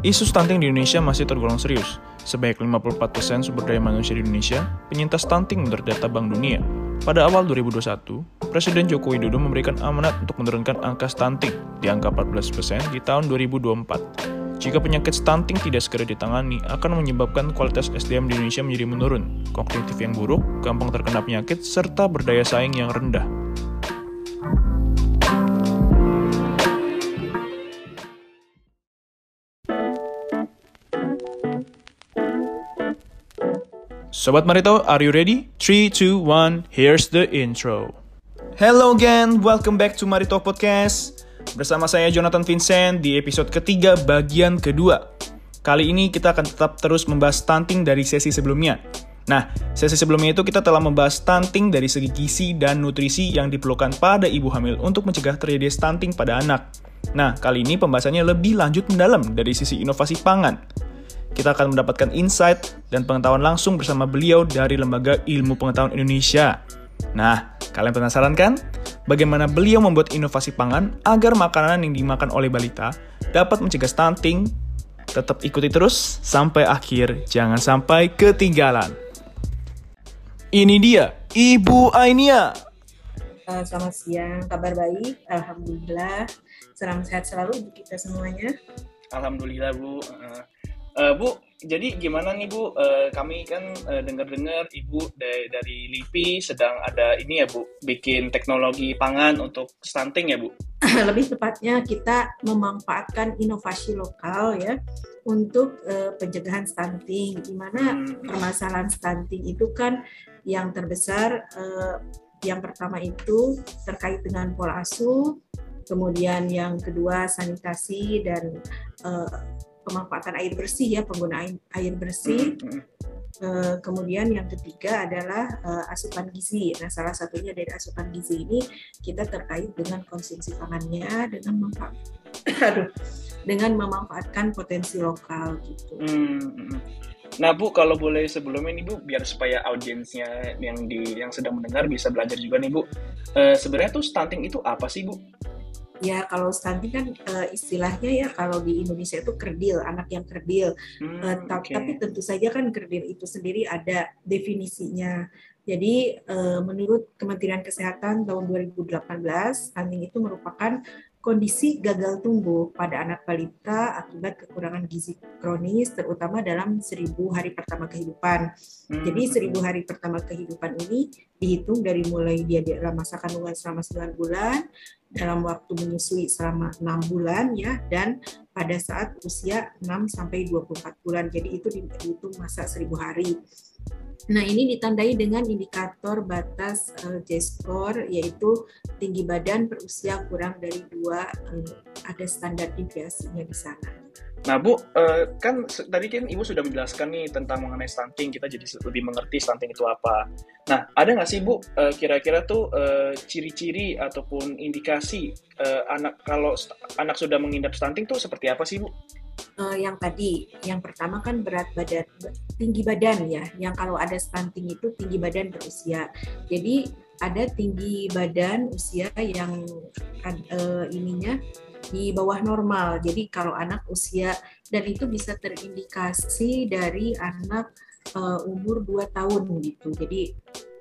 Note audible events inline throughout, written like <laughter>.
Isu stunting di Indonesia masih tergolong serius. Sebanyak 54% sumber daya manusia di Indonesia penyintas stunting menurut data Bank Dunia. Pada awal 2021, Presiden Joko Widodo memberikan amanat untuk menurunkan angka stunting di angka 14% di tahun 2024. Jika penyakit stunting tidak segera ditangani, akan menyebabkan kualitas SDM di Indonesia menjadi menurun, kognitif yang buruk, gampang terkena penyakit, serta berdaya saing yang rendah. Sobat Marito, are you ready? 3, 2, 1, here's the intro. Hello again, welcome back to Marito Podcast. Bersama saya Jonathan Vincent di episode ketiga bagian kedua. Kali ini kita akan tetap terus membahas stunting dari sesi sebelumnya. Nah, sesi sebelumnya itu kita telah membahas stunting dari segi gizi dan nutrisi yang diperlukan pada ibu hamil untuk mencegah terjadi stunting pada anak. Nah, kali ini pembahasannya lebih lanjut mendalam dari sisi inovasi pangan. Kita akan mendapatkan insight dan pengetahuan langsung bersama beliau dari Lembaga Ilmu Pengetahuan Indonesia. Nah, kalian penasaran kan? Bagaimana beliau membuat inovasi pangan agar makanan yang dimakan oleh balita dapat mencegah stunting? Tetap ikuti terus sampai akhir, jangan sampai ketinggalan. Ini dia, Ibu Ainia. Uh, selamat siang, kabar baik, Alhamdulillah. Salam sehat selalu untuk kita semuanya. Alhamdulillah Bu. Uh, Uh, Bu, jadi gimana nih Bu? Uh, kami kan uh, dengar-dengar Ibu dari, dari LIPI sedang ada ini ya Bu, bikin teknologi pangan untuk stunting ya Bu? <laughs> Lebih tepatnya kita memanfaatkan inovasi lokal ya untuk uh, pencegahan stunting. Di mana hmm. permasalahan stunting itu kan yang terbesar uh, yang pertama itu terkait dengan pola asuh, kemudian yang kedua sanitasi dan uh, pemanfaatan air bersih ya penggunaan air bersih uh, kemudian yang ketiga adalah uh, asupan gizi nah salah satunya dari asupan gizi ini kita terkait dengan konsumsi pangannya dengan <coughs> aduh dengan memanfaatkan potensi lokal gitu. Hmm. Nah Bu, kalau boleh sebelumnya nih Bu, biar supaya audiensnya yang di yang sedang mendengar bisa belajar juga nih Bu. Uh, sebenarnya tuh stunting itu apa sih Bu? Ya kalau stunting kan uh, istilahnya ya kalau di Indonesia itu kerdil anak yang kerdil hmm, uh, okay. tapi tentu saja kan kerdil itu sendiri ada definisinya jadi uh, menurut Kementerian Kesehatan tahun 2018 stunting itu merupakan kondisi gagal tumbuh pada anak balita akibat kekurangan gizi kronis terutama dalam seribu hari pertama kehidupan. Hmm. Jadi seribu hari pertama kehidupan ini dihitung dari mulai dia dalam masa kandungan selama 9 bulan, dalam waktu menyusui selama 6 bulan ya dan pada saat usia 6 sampai 24 bulan. Jadi itu dihitung masa 1000 hari. Nah, ini ditandai dengan indikator batas uh, J-score yaitu tinggi badan per usia kurang dari dua uh, ada standar deviasinya di sana. Nah, Bu, uh, kan tadi kan Ibu sudah menjelaskan nih tentang mengenai stunting, kita jadi lebih mengerti stunting itu apa. Nah, ada nggak sih Bu, uh, kira-kira tuh ciri-ciri uh, ataupun indikasi anak kalau anak sudah mengidap stunting tuh seperti apa sih Bu? Uh, yang tadi, yang pertama kan berat badan, tinggi badan ya. Yang kalau ada stunting itu tinggi badan berusia. Jadi ada tinggi badan usia yang uh, ininya di bawah normal. Jadi kalau anak usia dan itu bisa terindikasi dari anak uh, umur 2 tahun gitu. Jadi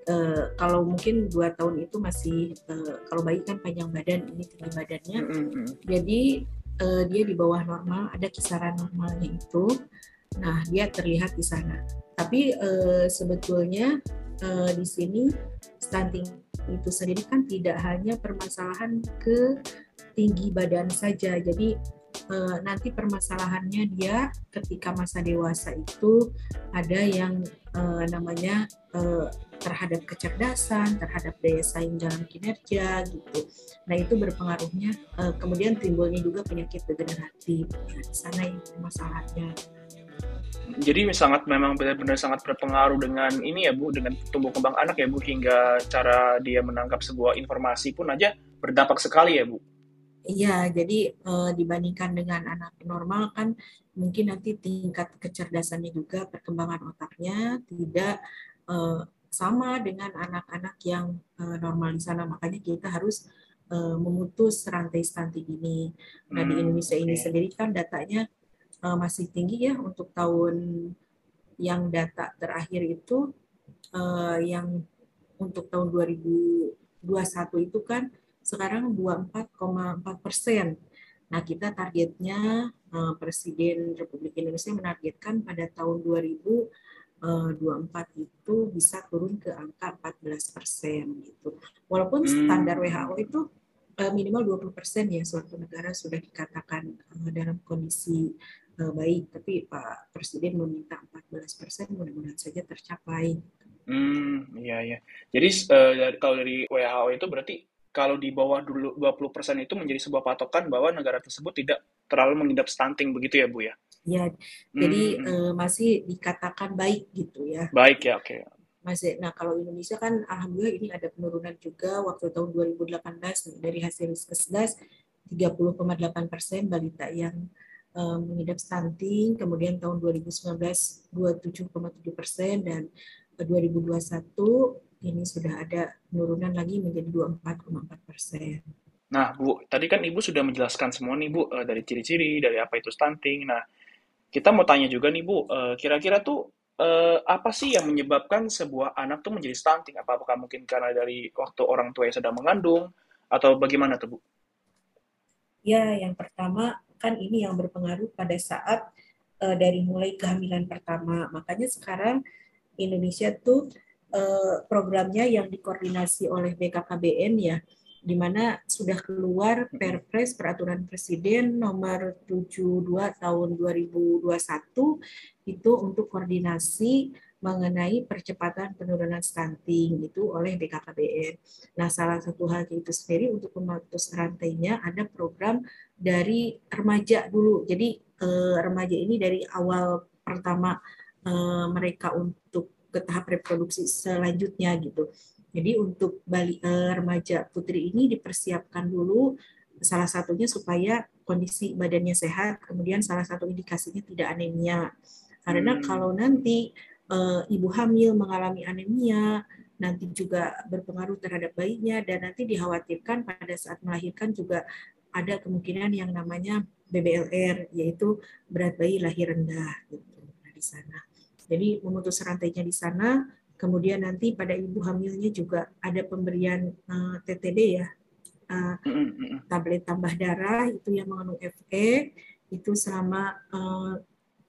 uh, kalau mungkin dua tahun itu masih uh, kalau bayi kan panjang badan ini tinggi badannya. Mm -hmm. Jadi uh, dia di bawah normal, ada kisaran normalnya itu. Nah, dia terlihat di sana. Tapi uh, sebetulnya uh, di sini stunting itu sendiri kan tidak hanya permasalahan ke tinggi badan saja. Jadi uh, nanti permasalahannya dia ketika masa dewasa itu ada yang uh, namanya uh, terhadap kecerdasan, terhadap daya saing dalam kinerja gitu. Nah itu berpengaruhnya. Uh, kemudian timbulnya juga penyakit degeneratif. Nah, di sana yang masalahnya. Jadi sangat memang benar-benar sangat berpengaruh dengan ini ya Bu, dengan tumbuh kembang anak ya Bu, hingga cara dia menangkap sebuah informasi pun aja berdampak sekali ya Bu. Iya, jadi e, dibandingkan dengan anak normal kan mungkin nanti tingkat kecerdasannya juga perkembangan otaknya tidak e, sama dengan anak-anak yang uh, normal di sana. Makanya kita harus uh, memutus rantai stunting ini. Nah di hmm, Indonesia ini sendiri kan datanya uh, masih tinggi ya untuk tahun yang data terakhir itu yang untuk tahun 2021 itu kan sekarang 24,4 persen. Nah kita targetnya Presiden Republik Indonesia menargetkan pada tahun 2024 itu bisa turun ke angka 14 persen gitu. Walaupun hmm. standar WHO itu minimal 20 persen ya suatu negara sudah dikatakan dalam kondisi baik, tapi Pak Presiden meminta 14 persen, mudah-mudahan saja tercapai. Hmm, iya iya. Jadi kalau dari WHO itu berarti kalau di bawah dulu 20 persen itu menjadi sebuah patokan bahwa negara tersebut tidak terlalu mengidap stunting begitu ya Bu ya? Ya, hmm. jadi uh, masih dikatakan baik gitu ya. Baik ya, oke. Okay. Masih, nah kalau Indonesia kan alhamdulillah ini ada penurunan juga waktu tahun 2018 dari hasil Riskesdas 30,8 persen balita yang um, mengidap stunting, kemudian tahun 2019 27,7 persen dan 2021 ini sudah ada penurunan lagi menjadi 24,4 persen. Nah, Bu, tadi kan Ibu sudah menjelaskan semua nih, Bu, eh, dari ciri-ciri, dari apa itu stunting. Nah, kita mau tanya juga nih, Bu, eh, kira-kira tuh eh, apa sih yang menyebabkan sebuah anak tuh menjadi stunting? Apakah mungkin karena dari waktu orang tua yang sedang mengandung, atau bagaimana tuh, Bu? Ya, yang pertama kan ini yang berpengaruh pada saat uh, dari mulai kehamilan pertama. Makanya sekarang Indonesia tuh uh, programnya yang dikoordinasi oleh BKKBN ya, di mana sudah keluar Perpres Peraturan Presiden nomor 72 tahun 2021 itu untuk koordinasi mengenai percepatan penurunan stunting itu oleh BKKBN. Nah, salah satu hal itu sendiri untuk memutus rantainya ada program dari remaja dulu. Jadi eh, remaja ini dari awal pertama eh, mereka untuk ke tahap reproduksi selanjutnya gitu. Jadi untuk bali, eh, remaja putri ini dipersiapkan dulu salah satunya supaya kondisi badannya sehat, kemudian salah satu indikasinya tidak anemia. Karena hmm. kalau nanti uh, ibu hamil mengalami anemia, nanti juga berpengaruh terhadap bayinya dan nanti dikhawatirkan pada saat melahirkan juga ada kemungkinan yang namanya BBLR yaitu berat bayi lahir rendah gitu nah, di sana. Jadi memutus rantainya di sana, kemudian nanti pada ibu hamilnya juga ada pemberian uh, eh, TTD ya, uh, tablet tambah darah itu yang mengandung FE itu selama uh,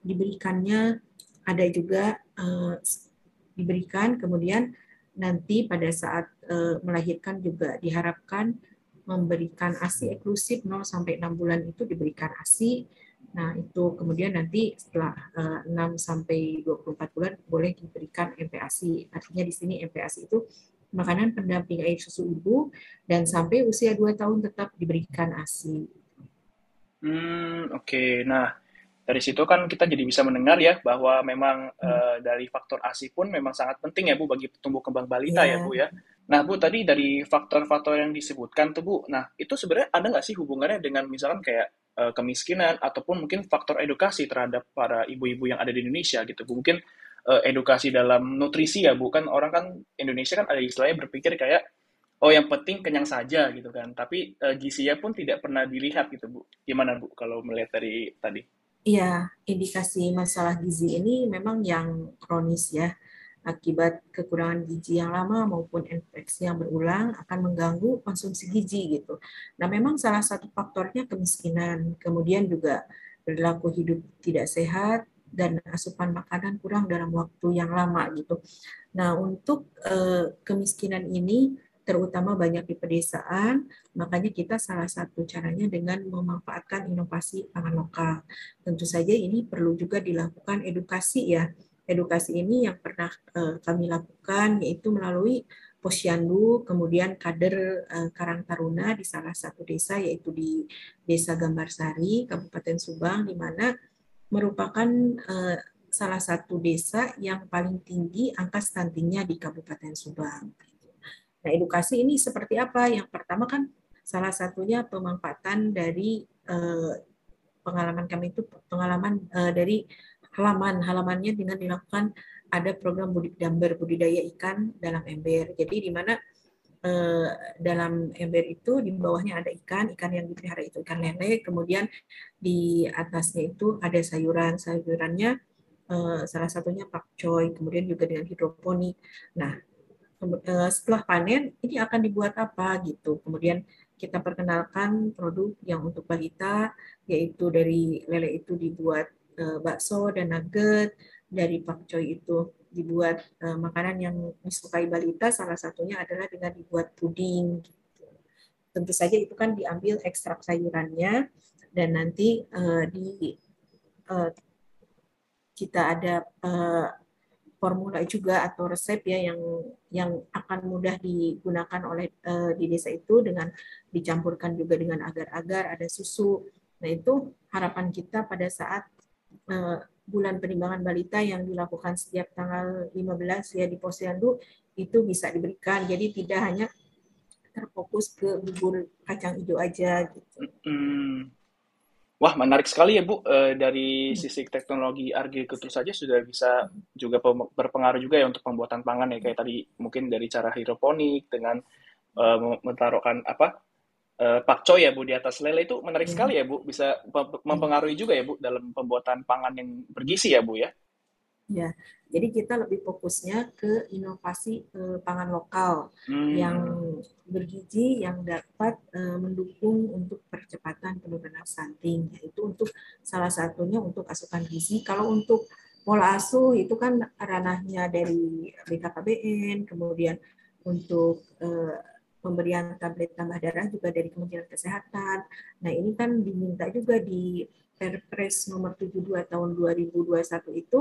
diberikannya ada juga uh, diberikan. Kemudian nanti pada saat uh, melahirkan juga diharapkan memberikan ASI eksklusif 0 sampai 6 bulan itu diberikan ASI. Nah, itu kemudian nanti setelah uh, 6 sampai 24 bulan boleh diberikan MPASI. Artinya di sini MPASI itu makanan pendamping air susu ibu dan sampai usia 2 tahun tetap diberikan ASI. Hmm, oke. Okay. Nah, dari situ kan kita jadi bisa mendengar ya bahwa memang hmm. uh, dari faktor ASI pun memang sangat penting ya Bu bagi tumbuh kembang balita yeah. ya Bu ya. Nah Bu tadi dari faktor-faktor yang disebutkan tuh Bu, nah itu sebenarnya ada nggak sih hubungannya dengan misalkan kayak uh, kemiskinan ataupun mungkin faktor edukasi terhadap para ibu-ibu yang ada di Indonesia gitu Bu? Mungkin uh, edukasi dalam nutrisi ya Bu kan orang kan Indonesia kan ada istilahnya berpikir kayak oh yang penting kenyang saja gitu kan, tapi uh, gizinya pun tidak pernah dilihat gitu Bu. Gimana Bu kalau melihat dari tadi? Iya, indikasi masalah gizi ini memang yang kronis ya. Akibat kekurangan gizi yang lama maupun infeksi yang berulang akan mengganggu konsumsi gizi gitu. Nah, memang salah satu faktornya kemiskinan, kemudian juga perilaku hidup tidak sehat dan asupan makanan kurang dalam waktu yang lama gitu. Nah, untuk eh, kemiskinan ini terutama banyak di pedesaan, makanya kita salah satu caranya dengan memanfaatkan inovasi pangan lokal. Tentu saja ini perlu juga dilakukan edukasi ya. Edukasi ini yang pernah uh, kami lakukan yaitu melalui posyandu, kemudian kader uh, Karang Taruna di salah satu desa yaitu di Desa Gambarsari, Kabupaten Subang, di mana merupakan uh, salah satu desa yang paling tinggi angka stuntingnya di Kabupaten Subang. Nah, edukasi ini seperti apa? Yang pertama kan salah satunya pemanfaatan dari eh, pengalaman kami itu pengalaman eh, dari halaman halamannya dengan dilakukan ada program budik damber budidaya ikan dalam ember. Jadi di mana eh, dalam ember itu di bawahnya ada ikan, ikan yang dipelihara itu ikan lele, kemudian di atasnya itu ada sayuran, sayurannya eh, salah satunya pakcoy, kemudian juga dengan hidroponik. Nah, eh, setelah panen ini akan dibuat apa gitu. Kemudian kita perkenalkan produk yang untuk balita, yaitu dari lele itu dibuat bakso dan nugget, dari pakcoy itu dibuat uh, makanan yang disukai balita salah satunya adalah dengan dibuat puding gitu. tentu saja itu kan diambil ekstrak sayurannya dan nanti uh, di uh, kita ada uh, formula juga atau resep ya yang yang akan mudah digunakan oleh uh, di desa itu dengan dicampurkan juga dengan agar-agar ada susu nah itu harapan kita pada saat bulan penimbangan balita yang dilakukan setiap tanggal 15 ya di Posyandu itu bisa diberikan. Jadi tidak hanya terfokus ke bubur kacang hijau aja gitu. Wah, menarik sekali ya Bu. E, dari sisi teknologi agrikultur saja sudah bisa juga berpengaruh juga ya untuk pembuatan pangan ya kayak tadi mungkin dari cara hidroponik dengan e, mentaruhkan apa uh, pakcoy ya Bu di atas lele itu menarik hmm. sekali ya Bu, bisa mempengaruhi juga ya Bu dalam pembuatan pangan yang bergizi ya Bu ya. Ya, jadi kita lebih fokusnya ke inovasi uh, pangan lokal hmm. yang bergizi yang dapat uh, mendukung untuk percepatan penurunan stunting, yaitu untuk salah satunya untuk asupan gizi. Kalau untuk pola asuh itu kan ranahnya dari BKKBN, kemudian untuk uh, pemberian tablet tambah darah juga dari Kementerian Kesehatan. Nah, ini kan diminta juga di Perpres nomor 72 tahun 2021 itu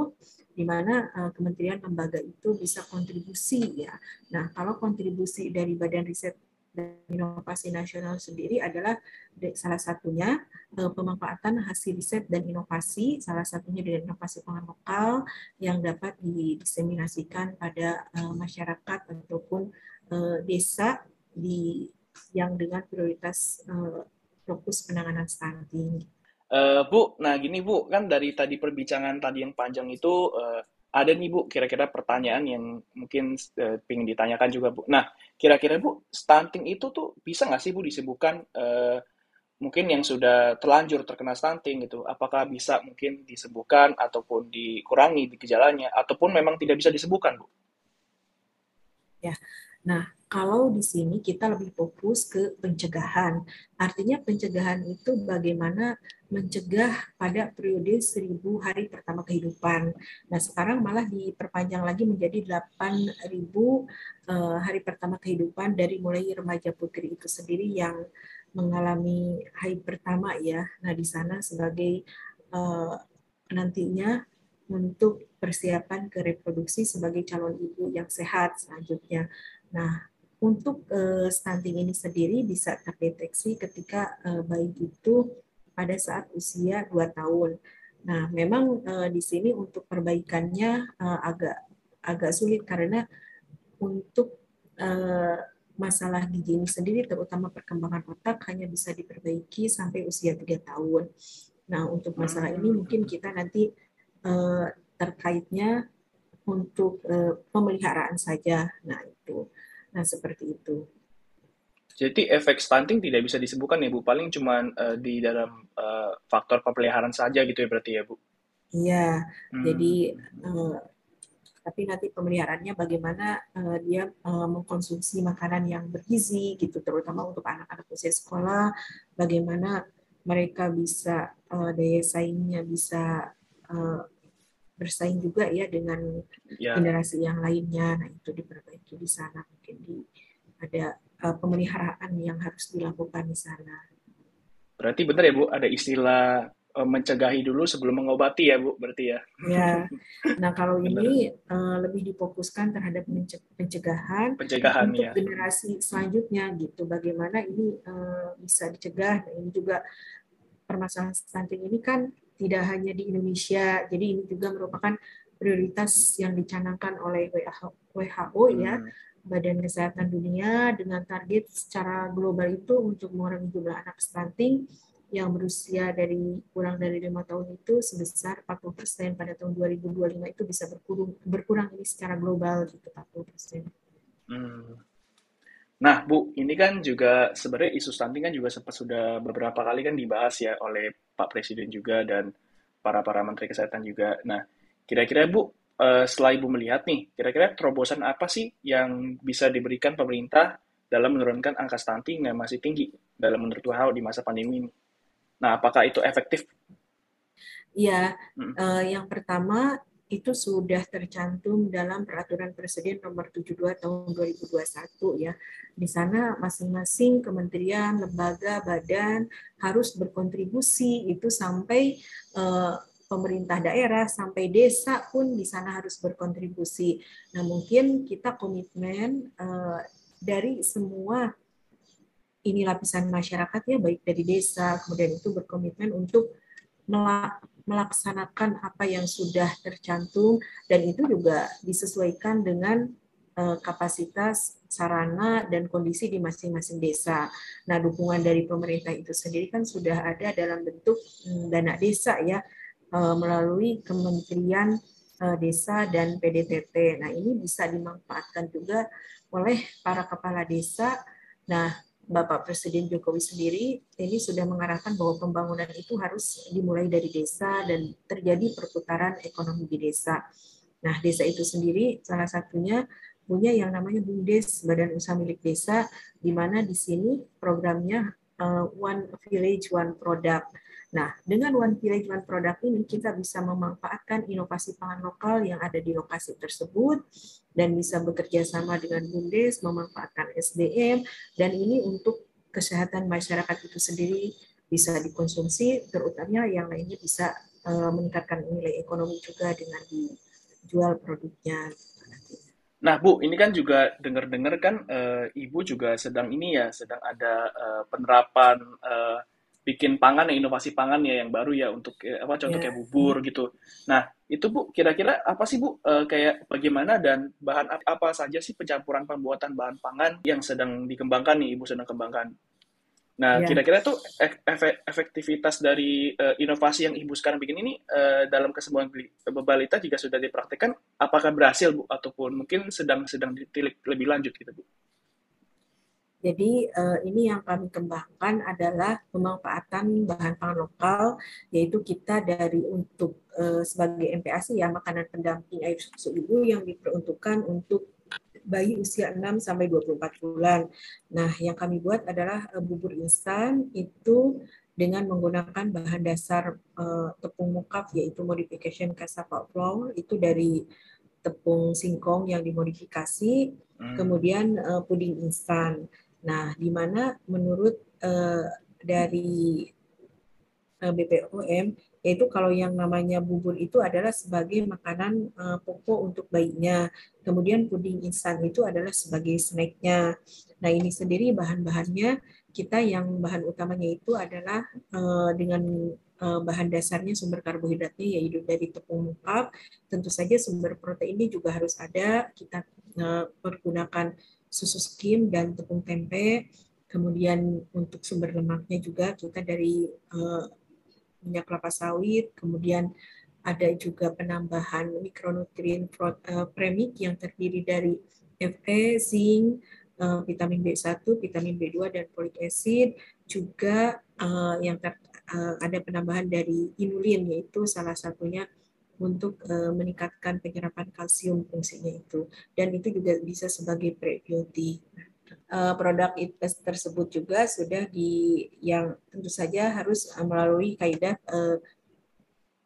di mana uh, kementerian lembaga itu bisa kontribusi ya. Nah, kalau kontribusi dari Badan Riset dan Inovasi Nasional sendiri adalah salah satunya uh, pemanfaatan hasil riset dan inovasi, salah satunya dari inovasi pangan lokal yang dapat didiseminasikan pada uh, masyarakat ataupun desa di yang dengan prioritas uh, fokus penanganan stunting. Uh, Bu, nah gini Bu, kan dari tadi perbincangan tadi yang panjang itu uh, ada nih Bu, kira-kira pertanyaan yang mungkin uh, ingin ditanyakan juga Bu. Nah, kira-kira Bu, stunting itu tuh bisa nggak sih Bu disebutkan uh, mungkin yang sudah terlanjur terkena stunting gitu, apakah bisa mungkin disembuhkan ataupun dikurangi di gejalanya, ataupun memang tidak bisa disembuhkan Bu? Ya, nah kalau di sini kita lebih fokus ke pencegahan. Artinya pencegahan itu bagaimana mencegah pada periode 1000 hari pertama kehidupan. Nah, sekarang malah diperpanjang lagi menjadi 8000 eh, hari pertama kehidupan dari mulai remaja putri itu sendiri yang mengalami haid pertama ya. Nah, di sana sebagai uh, nantinya untuk persiapan ke reproduksi sebagai calon ibu yang sehat selanjutnya. Nah, untuk uh, stunting ini sendiri bisa terdeteksi ketika uh, bayi itu pada saat usia 2 tahun. Nah, memang uh, di sini untuk perbaikannya uh, agak agak sulit karena untuk uh, masalah gizi ini sendiri terutama perkembangan otak hanya bisa diperbaiki sampai usia 3 tahun. Nah, untuk masalah ini mungkin kita nanti uh, terkaitnya untuk uh, pemeliharaan saja. Nah, itu. Nah, seperti itu. Jadi efek stunting tidak bisa disebutkan ya Bu, paling cuma uh, di dalam uh, faktor pemeliharaan saja gitu ya berarti ya Bu? Iya, hmm. jadi uh, tapi nanti pemeliharaannya bagaimana uh, dia uh, mengkonsumsi makanan yang bergizi gitu, terutama untuk anak-anak usia sekolah, bagaimana mereka bisa uh, daya saingnya bisa uh, bersaing juga ya dengan ya. generasi yang lainnya. Nah itu diperbaiki di sana mungkin di ada uh, pemeliharaan yang harus dilakukan di sana. Berarti benar ya Bu, ada istilah uh, mencegahi dulu sebelum mengobati ya Bu, berarti ya? Ya. <laughs> Nah kalau ini uh, lebih difokuskan terhadap pencegahan, pencegahan untuk ya. generasi selanjutnya gitu. Bagaimana ini uh, bisa dicegah? Nah, ini juga permasalahan stunting ini kan tidak hanya di Indonesia. Jadi ini juga merupakan prioritas yang dicanangkan oleh WHO, ya, hmm. Badan Kesehatan Dunia dengan target secara global itu untuk mengurangi jumlah anak stunting yang berusia dari kurang dari lima tahun itu sebesar 40 persen pada tahun 2025 itu bisa berkurang berkurang ini secara global gitu 40 persen. Hmm. Nah, Bu, ini kan juga sebenarnya isu stunting kan juga sempat sudah beberapa kali kan dibahas ya oleh Pak Presiden juga dan para para Menteri Kesehatan juga. Nah, kira-kira Bu, uh, setelah Ibu melihat nih, kira-kira terobosan apa sih yang bisa diberikan pemerintah dalam menurunkan angka stunting yang masih tinggi dalam menurut WHO di masa pandemi ini? Nah, apakah itu efektif? Iya, hmm. uh, yang pertama itu sudah tercantum dalam peraturan presiden nomor 72 tahun 2021 ya. Di sana masing-masing kementerian, lembaga, badan harus berkontribusi itu sampai uh, pemerintah daerah sampai desa pun di sana harus berkontribusi. Nah, mungkin kita komitmen uh, dari semua ini lapisan masyarakat ya baik dari desa kemudian itu berkomitmen untuk melaksanakan apa yang sudah tercantum dan itu juga disesuaikan dengan eh, kapasitas sarana dan kondisi di masing-masing desa. Nah, dukungan dari pemerintah itu sendiri kan sudah ada dalam bentuk hmm, dana desa ya eh, melalui Kementerian eh, Desa dan PDTT. Nah, ini bisa dimanfaatkan juga oleh para kepala desa. Nah, Bapak Presiden Jokowi sendiri ini sudah mengarahkan bahwa pembangunan itu harus dimulai dari desa dan terjadi perputaran ekonomi di desa. Nah, desa itu sendiri salah satunya punya yang namanya BUMDes, Badan Usaha Milik Desa, di mana di sini programnya uh, One Village One Product. Nah, dengan One Village One Product ini kita bisa memanfaatkan inovasi pangan lokal yang ada di lokasi tersebut dan bisa bekerja sama dengan BUMDes, memanfaatkan SDM, dan ini untuk kesehatan masyarakat itu sendiri bisa dikonsumsi, terutama yang lainnya bisa uh, meningkatkan nilai ekonomi juga dengan dijual produknya. Nah, Bu, ini kan juga dengar-dengar kan uh, Ibu juga sedang ini ya, sedang ada uh, penerapan uh, bikin pangan ya inovasi pangan ya yang baru ya untuk eh, apa contoh yeah. kayak bubur gitu. Nah itu bu kira-kira apa sih bu uh, kayak bagaimana dan bahan apa, saja sih pencampuran pembuatan bahan pangan yang sedang dikembangkan nih ibu sedang kembangkan. Nah yeah. kira-kira tuh efektivitas dari uh, inovasi yang ibu sekarang bikin ini uh, dalam kesembuhan balita juga sudah dipraktekkan apakah berhasil bu ataupun mungkin sedang sedang ditilik lebih lanjut gitu bu? Jadi uh, ini yang kami kembangkan adalah pemanfaatan bahan pangan lokal, yaitu kita dari untuk uh, sebagai MPASI ya makanan pendamping air susu ibu yang diperuntukkan untuk bayi usia 6 sampai 24 bulan. Nah, yang kami buat adalah uh, bubur instan itu dengan menggunakan bahan dasar uh, tepung mukaf yaitu modification cassava flour itu dari tepung singkong yang dimodifikasi, hmm. kemudian uh, puding instan. Nah, di mana menurut uh, dari uh, eh, BPOM yaitu kalau yang namanya bubur itu adalah sebagai makanan uh, pokok untuk bayinya. Kemudian puding instan itu adalah sebagai snacknya. Nah ini sendiri bahan-bahannya kita yang bahan utamanya itu adalah uh, dengan bahan dasarnya sumber karbohidratnya yaitu dari tepung mukaf. Tentu saja sumber proteinnya juga harus ada. Kita uh, susu skim dan tepung tempe. Kemudian untuk sumber lemaknya juga kita dari uh, minyak kelapa sawit, kemudian ada juga penambahan mikronutrien uh, premik yang terdiri dari Fe, zinc, uh, vitamin B1, vitamin B2 dan folic acid, juga uh, yang ter, uh, ada penambahan dari inulin yaitu salah satunya untuk uh, meningkatkan penyerapan kalsium fungsinya itu dan itu juga bisa sebagai prebiotik. Uh, produk itu tersebut juga sudah di yang tentu saja harus melalui kaidah uh,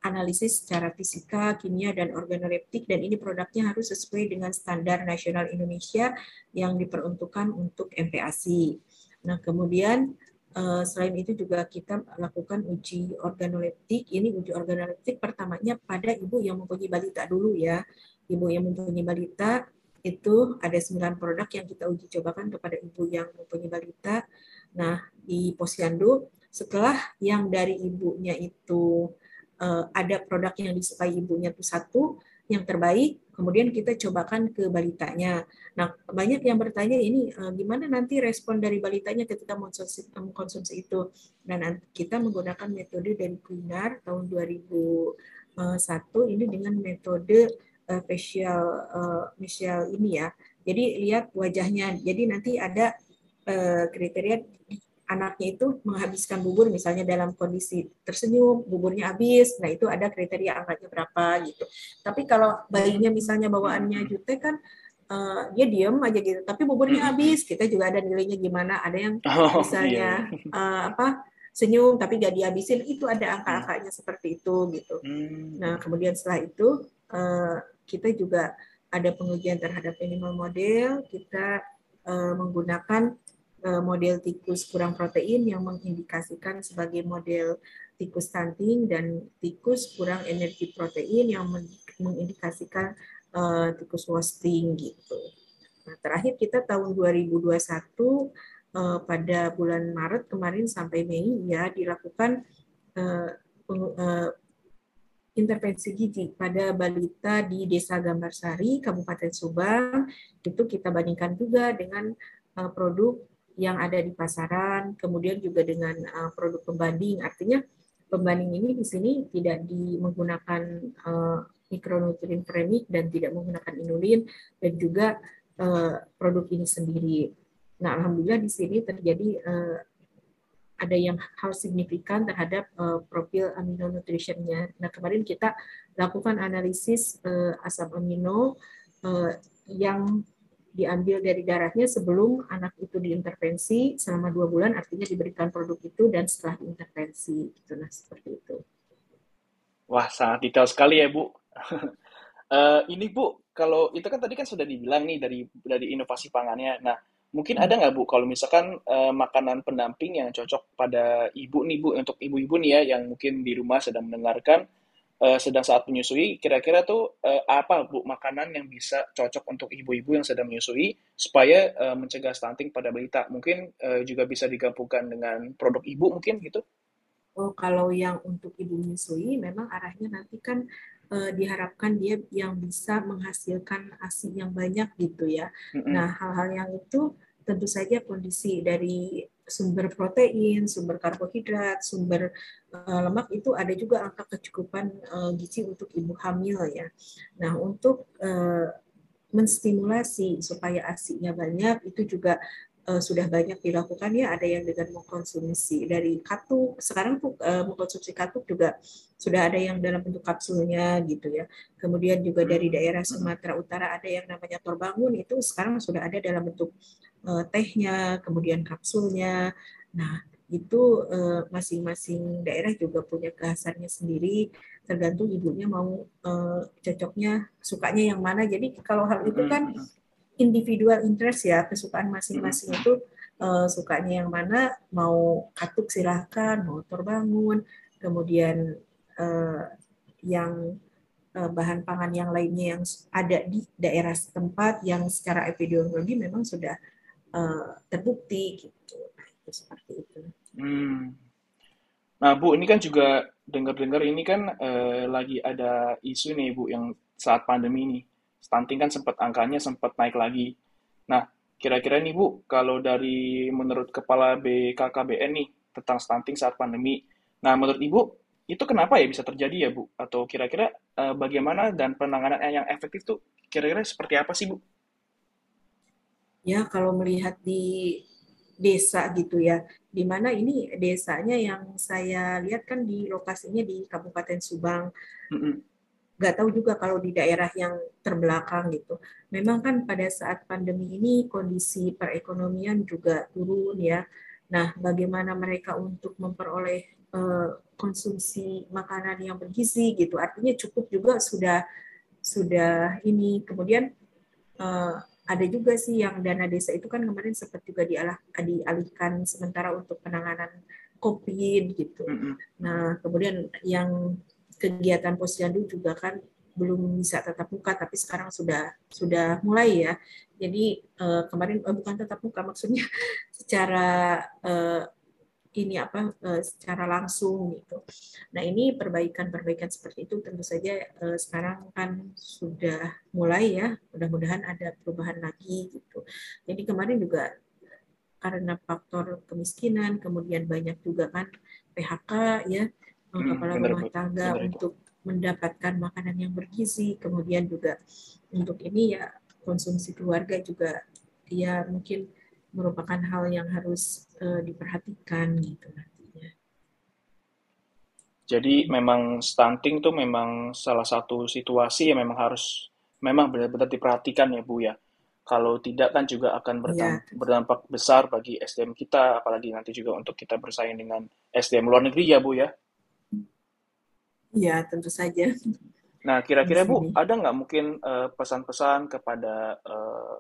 analisis secara fisika, kimia, dan organoleptik, dan ini produknya harus sesuai dengan standar nasional Indonesia yang diperuntukkan untuk MPASI. Nah, kemudian Eh, selain itu juga kita lakukan uji organoleptik. Ini uji organoleptik pertamanya pada ibu yang mempunyai balita dulu ya. Ibu yang mempunyai balita itu ada 9 produk yang kita uji cobakan kepada ibu yang mempunyai balita. Nah, di posyandu setelah yang dari ibunya itu uh, ada produk yang disukai ibunya itu satu, yang terbaik, kemudian kita cobakan ke balitanya. Nah, banyak yang bertanya ini uh, gimana nanti respon dari balitanya ketika mengkonsumsi, mengkonsumsi itu. Dan kita menggunakan metode dari Quinar tahun 2001 ini dengan metode uh, facial facial ini ya. Jadi lihat wajahnya. Jadi nanti ada kriteria anaknya itu menghabiskan bubur misalnya dalam kondisi tersenyum, buburnya habis, nah itu ada kriteria angkanya berapa gitu. Tapi kalau bayinya misalnya bawaannya jutek kan uh, dia diem aja gitu, tapi buburnya habis, kita juga ada nilainya gimana, ada yang oh, misalnya iya. uh, apa senyum tapi gak dihabisin, itu ada angka-angkanya seperti itu gitu. Hmm. Nah kemudian setelah itu uh, kita juga ada pengujian terhadap animal model, kita uh, menggunakan model tikus kurang protein yang mengindikasikan sebagai model tikus stunting dan tikus kurang energi protein yang mengindikasikan uh, tikus wasting gitu. Nah, terakhir kita tahun 2021 uh, pada bulan Maret kemarin sampai Mei ya dilakukan intervensi gizi pada balita di Desa Gambarsari, Kabupaten Subang. Itu kita bandingkan juga dengan produk yang ada di pasaran, kemudian juga dengan uh, produk pembanding. Artinya pembanding ini di sini tidak di menggunakan uh, mikronutrien premik dan tidak menggunakan inulin dan juga uh, produk ini sendiri. Nah, alhamdulillah di sini terjadi uh, ada yang hal signifikan terhadap uh, profil amino nutritionnya. Nah, kemarin kita lakukan analisis uh, asam amino uh, yang diambil dari darahnya sebelum anak itu diintervensi selama dua bulan artinya diberikan produk itu dan setelah diintervensi gitu nah seperti itu. Wah sangat detail sekali ya bu. Uh, <laughs> ini bu kalau itu kan tadi kan sudah dibilang nih dari dari inovasi pangannya. Nah mungkin ada nggak bu kalau misalkan uh, makanan pendamping yang cocok pada ibu nih bu untuk ibu-ibu nih ya yang mungkin di rumah sedang mendengarkan uh, sedang saat menyusui, kira-kira tuh uh, apa bu makanan yang bisa cocok untuk ibu-ibu yang sedang menyusui supaya uh, mencegah stunting pada balita? Mungkin uh, juga bisa digabungkan dengan produk ibu mungkin gitu? Oh, kalau yang untuk ibu menyusui, memang arahnya nanti kan uh, diharapkan dia yang bisa menghasilkan ASI yang banyak gitu ya. Mm-hmm. Nah, hal-hal yang itu tentu saja kondisi dari sumber protein, sumber karbohidrat, sumber uh, lemak itu ada juga angka kecukupan uh, gizi untuk ibu hamil ya. Nah, untuk uh, menstimulasi supaya asinya banyak itu juga sudah banyak dilakukan ya ada yang dengan mengkonsumsi dari katuk sekarang tuh uh, mengkonsumsi katuk juga sudah ada yang dalam bentuk kapsulnya gitu ya kemudian juga dari daerah Sumatera Utara ada yang namanya torbangun itu sekarang sudah ada dalam bentuk uh, tehnya kemudian kapsulnya. Nah itu masing-masing uh, daerah juga punya kehasannya sendiri. Tergantung ibunya mau uh, cocoknya sukanya yang mana. Jadi kalau hal itu kan hmm. individual interest ya kesukaan masing-masing itu uh, sukanya yang mana mau katuk silahkan mau terbangun kemudian uh, yang bahan pangan yang lainnya yang ada di daerah setempat yang secara epidemiologi memang sudah uh, terbukti gitu nah, itu seperti itu. Hmm. Nah Bu ini kan juga dengar-dengar ini kan uh, lagi ada isu nih Bu yang saat pandemi ini stunting kan sempat angkanya sempat naik lagi. Nah, kira-kira nih Bu, kalau dari menurut Kepala BKKBN nih tentang stunting saat pandemi, nah menurut Ibu itu kenapa ya bisa terjadi ya Bu? Atau kira-kira uh, bagaimana dan penanganan yang efektif tuh kira-kira seperti apa sih Bu? Ya, kalau melihat di desa gitu ya, di mana ini desanya yang saya lihat kan di lokasinya di Kabupaten Subang. Nggak tahu juga kalau di daerah yang terbelakang gitu. Memang kan pada saat pandemi ini kondisi perekonomian juga turun ya. Nah, bagaimana mereka untuk memperoleh uh, konsumsi makanan yang bergizi gitu. Artinya cukup juga sudah sudah ini. Kemudian uh, ada juga sih yang dana desa itu kan kemarin sempat juga dialah, dialihkan sementara untuk penanganan COVID gitu. Nah, kemudian yang kegiatan posyandu juga kan belum bisa tatap muka tapi sekarang sudah sudah mulai ya jadi uh, kemarin uh, bukan tatap muka maksudnya <laughs> secara uh, ini apa uh, secara langsung gitu. Nah ini perbaikan-perbaikan seperti itu tentu saja uh, sekarang kan sudah mulai ya mudah-mudahan ada perubahan lagi gitu. Jadi kemarin juga karena faktor kemiskinan kemudian banyak juga kan PHK ya hmm, kepala benar, rumah tangga benar, untuk mendapatkan makanan yang bergizi, kemudian juga untuk ini ya konsumsi keluarga juga ya mungkin merupakan hal yang harus uh, diperhatikan gitu nantinya. Jadi memang stunting itu memang salah satu situasi yang memang harus memang benar-benar diperhatikan ya Bu ya. Kalau tidak kan juga akan berdampak, ya. berdampak besar bagi SDM kita, apalagi nanti juga untuk kita bersaing dengan SDM luar negeri ya Bu ya. Iya tentu saja. Nah kira-kira Bu ada nggak mungkin uh, pesan-pesan kepada uh,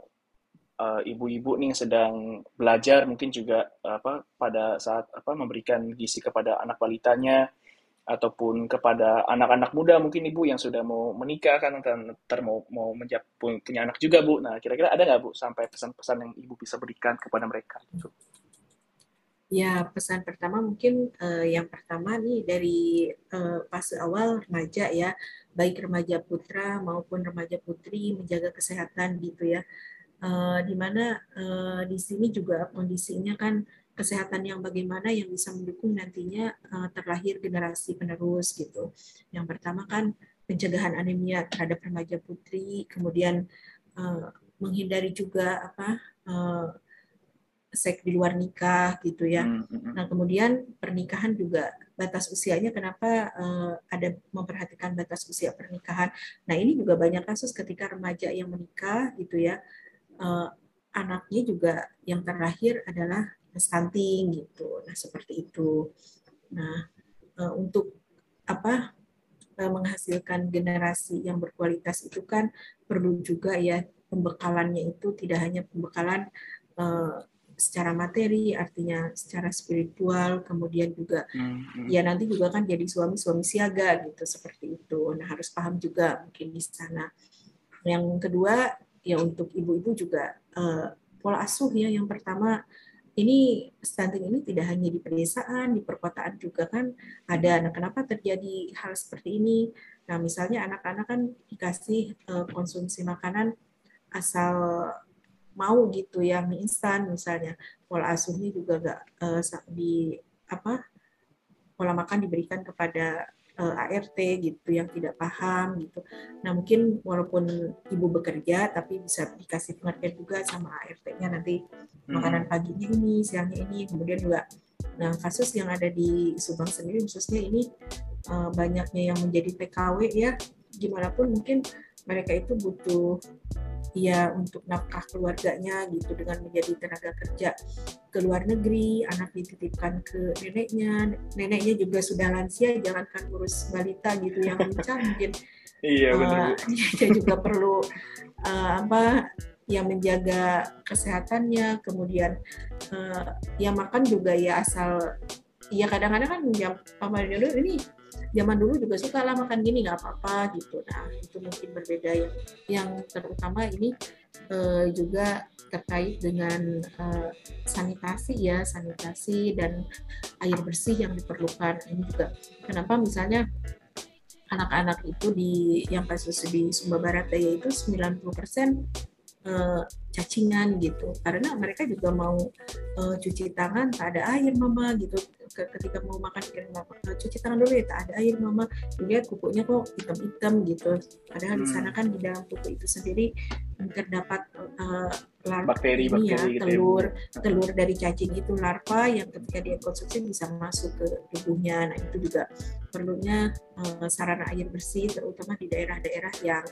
uh, ibu-ibu nih yang sedang belajar mungkin juga apa pada saat apa memberikan gizi kepada anak balitanya ataupun kepada anak-anak muda mungkin ibu yang sudah mau menikah kan ntar mau mau menjadi punya anak juga bu. Nah kira-kira ada nggak bu sampai pesan-pesan yang ibu bisa berikan kepada mereka gitu? Ya pesan pertama mungkin uh, yang pertama nih dari uh, fase awal remaja ya baik remaja putra maupun remaja putri menjaga kesehatan gitu ya uh, di mana uh, di sini juga kondisinya kan kesehatan yang bagaimana yang bisa mendukung nantinya uh, terlahir generasi penerus gitu. Yang pertama kan pencegahan anemia terhadap remaja putri, kemudian uh, menghindari juga apa uh, seks di luar nikah gitu ya. Hmm, hmm, hmm. Nah kemudian pernikahan juga batas usianya kenapa uh, ada memperhatikan batas usia pernikahan. Nah ini juga banyak kasus ketika remaja yang menikah gitu ya uh, anaknya juga yang terakhir adalah stunting gitu. Nah seperti itu. Nah uh, untuk apa uh, menghasilkan generasi yang berkualitas itu kan perlu juga ya pembekalannya itu tidak hanya pembekalan uh, secara materi, artinya secara spiritual, kemudian juga hmm, hmm. ya nanti juga kan jadi suami-suami siaga gitu seperti itu. Nah harus paham juga mungkin di sana. Yang kedua ya untuk ibu-ibu juga uh, pola asuh ya yang pertama ini stunting ini tidak hanya di pedesaan, di perkotaan juga kan ada. Nah, kenapa terjadi hal seperti ini? Nah, misalnya anak-anak kan dikasih uh, konsumsi makanan asal mau gitu ya, mie instan misalnya. Pola asuhnya juga gak uh, di apa pola makan diberikan kepada uh, eh, ART gitu yang tidak paham gitu. Nah mungkin walaupun ibu bekerja tapi bisa dikasih pengertian juga sama ART-nya nanti hmm. makanan paginya ini, siangnya ini, kemudian juga nah kasus yang ada di Subang sendiri khususnya ini uh, banyaknya yang menjadi TKW ya gimana pun mungkin mereka itu butuh ya untuk nafkah keluarganya gitu dengan menjadi tenaga kerja ke luar negeri, anak dititipkan ke neneknya, neneknya juga sudah lansia, jangankan ngurus balita gitu yang lincah mungkin <laughs> iya benar. Uh, <laughs> dia juga perlu uh, apa yang menjaga kesehatannya, kemudian uh, ya makan juga ya asal ya kadang-kadang kan yang paman dulu ini zaman dulu juga suka lah makan gini nggak apa-apa gitu. Nah itu mungkin berbeda yang yang terutama ini uh, juga terkait dengan uh, sanitasi ya sanitasi dan air bersih yang diperlukan. Ini juga kenapa misalnya anak-anak itu di yang kasus di Sumba Barat Daya itu 90% uh, cacingan gitu. Karena mereka juga mau uh, cuci tangan tak ada air mama gitu ketika mau makan mama cuci tangan dulu ya tak ada air mama dilihat kukunya kok hitam-hitam gitu padahal hmm. di sana kan di dalam kuku itu sendiri terdapat uh, larva bakteri, ini ya, bakteri, ya telur gitu. telur dari cacing itu larva yang ketika dia konsumsi bisa masuk ke tubuhnya nah itu juga perlunya uh, sarana air bersih terutama di daerah-daerah yang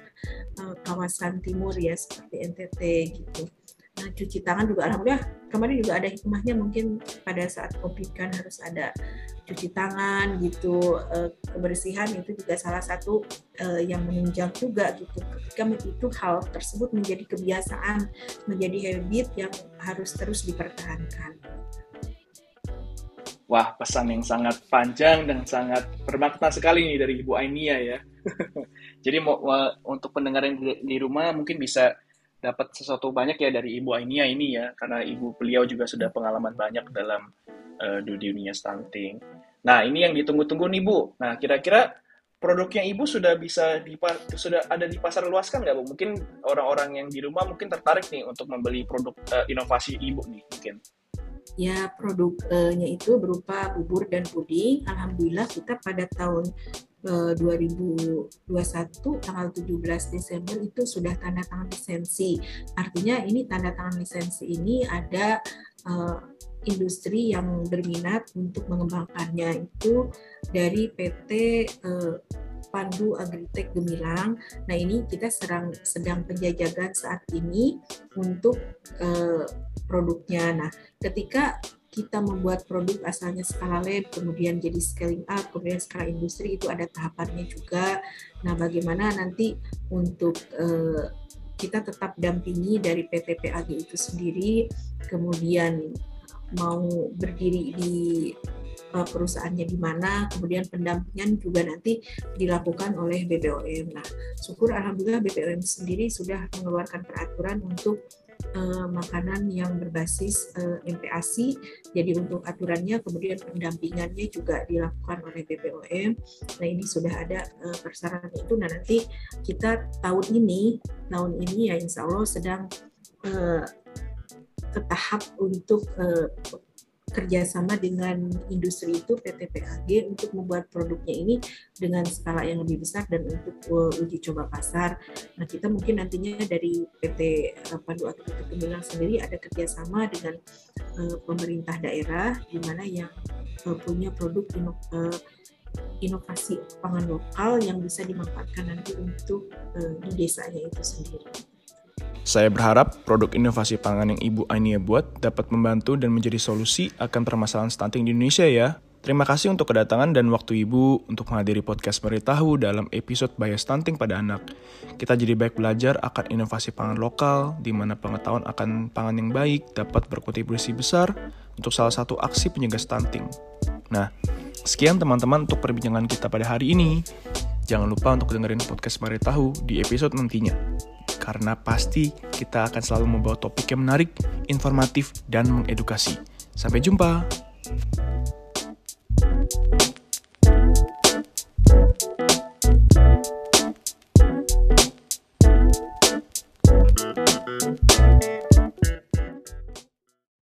uh, kawasan timur ya seperti NTT gitu Nah, cuci tangan juga alhamdulillah kemarin juga ada hikmahnya mungkin pada saat covid kan harus ada cuci tangan gitu eh, kebersihan itu juga salah satu eh, yang menunjang juga gitu ketika itu hal tersebut menjadi kebiasaan menjadi habit yang harus terus dipertahankan. Wah, pesan yang sangat panjang dan sangat bermakna sekali nih dari Ibu Ainia ya. <laughs> Jadi mau, untuk pendengar yang di rumah mungkin bisa dapat sesuatu banyak ya dari Ibu Ainia ini ya, karena ibu beliau juga sudah pengalaman banyak dalam uh, dunia stunting. Nah, ini yang ditunggu-tunggu nih Bu. Nah, kira-kira produknya Ibu sudah bisa di sudah ada di pasar luas kan nggak Bu? Mungkin orang-orang yang di rumah mungkin tertarik nih untuk membeli produk uh, inovasi Ibu nih mungkin. Ya, produknya itu berupa bubur dan puding. Alhamdulillah kita pada tahun 2021 tanggal 17 Desember itu sudah tanda tangan lisensi. Artinya ini tanda tangan lisensi ini ada uh, industri yang berminat untuk mengembangkannya itu dari PT uh, Pandu Agritek Gemilang. Nah ini kita sedang sedang penjajakan saat ini untuk uh, produknya. Nah ketika kita membuat produk asalnya skala lab, kemudian jadi scaling up, kemudian skala industri itu ada tahapannya juga. Nah, bagaimana nanti untuk uh, kita tetap dampingi dari PT PAG itu sendiri, kemudian mau berdiri di uh, perusahaannya di mana, kemudian pendampingan juga nanti dilakukan oleh BPOM. Nah, syukur alhamdulillah BPOM sendiri sudah mengeluarkan peraturan untuk uh, makanan yang berbasis uh, eh, MPASI. Jadi untuk aturannya kemudian pendampingannya juga dilakukan oleh BPOM. Nah ini sudah ada uh, persyaratan itu. Nah nanti kita tahun ini tahun ini ya Insya Allah sedang uh, ke tahap untuk uh, kerjasama dengan industri itu PT PAG untuk membuat produknya ini dengan skala yang lebih besar dan untuk uh, uji coba pasar. Nah kita mungkin nantinya dari PT uh, Pandu atau PT Gemilang sendiri ada kerjasama dengan uh, pemerintah daerah di mana yang punya produk ino, inovasi pangan lokal yang bisa dimanfaatkan nanti untuk di desanya itu sendiri. Saya berharap produk inovasi pangan yang Ibu Ainia buat dapat membantu dan menjadi solusi akan permasalahan stunting di Indonesia ya. Terima kasih untuk kedatangan dan waktu Ibu untuk menghadiri podcast Beritahu dalam episode Bahaya Stunting pada Anak. Kita jadi baik belajar akan inovasi pangan lokal, di mana pengetahuan akan pangan yang baik dapat berkontribusi besar untuk salah satu aksi penyegah stunting. Nah, sekian teman-teman untuk perbincangan kita pada hari ini. Jangan lupa untuk dengerin podcast Beritahu di episode nantinya karena pasti kita akan selalu membawa topik yang menarik, informatif, dan mengedukasi. Sampai jumpa!